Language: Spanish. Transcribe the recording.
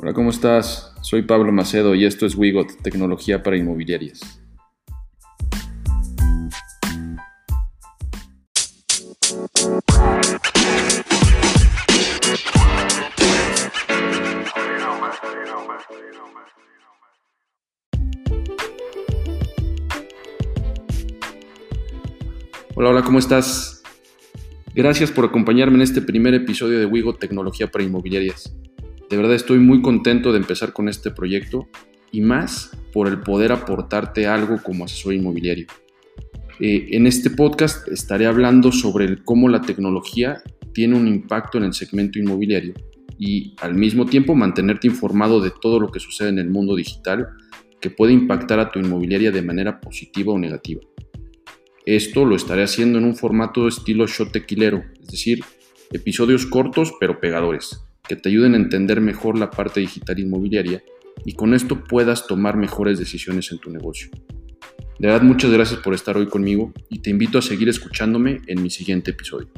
Hola, ¿cómo estás? Soy Pablo Macedo y esto es Wigot, tecnología para inmobiliarias. Hola, hola, ¿cómo estás? Gracias por acompañarme en este primer episodio de Wigot Tecnología para Inmobiliarias. De verdad estoy muy contento de empezar con este proyecto y más por el poder aportarte algo como asesor inmobiliario. Eh, en este podcast estaré hablando sobre cómo la tecnología tiene un impacto en el segmento inmobiliario y al mismo tiempo mantenerte informado de todo lo que sucede en el mundo digital que puede impactar a tu inmobiliaria de manera positiva o negativa. Esto lo estaré haciendo en un formato estilo shot tequilero, es decir, episodios cortos pero pegadores que te ayuden a entender mejor la parte digital inmobiliaria y con esto puedas tomar mejores decisiones en tu negocio. De verdad, muchas gracias por estar hoy conmigo y te invito a seguir escuchándome en mi siguiente episodio.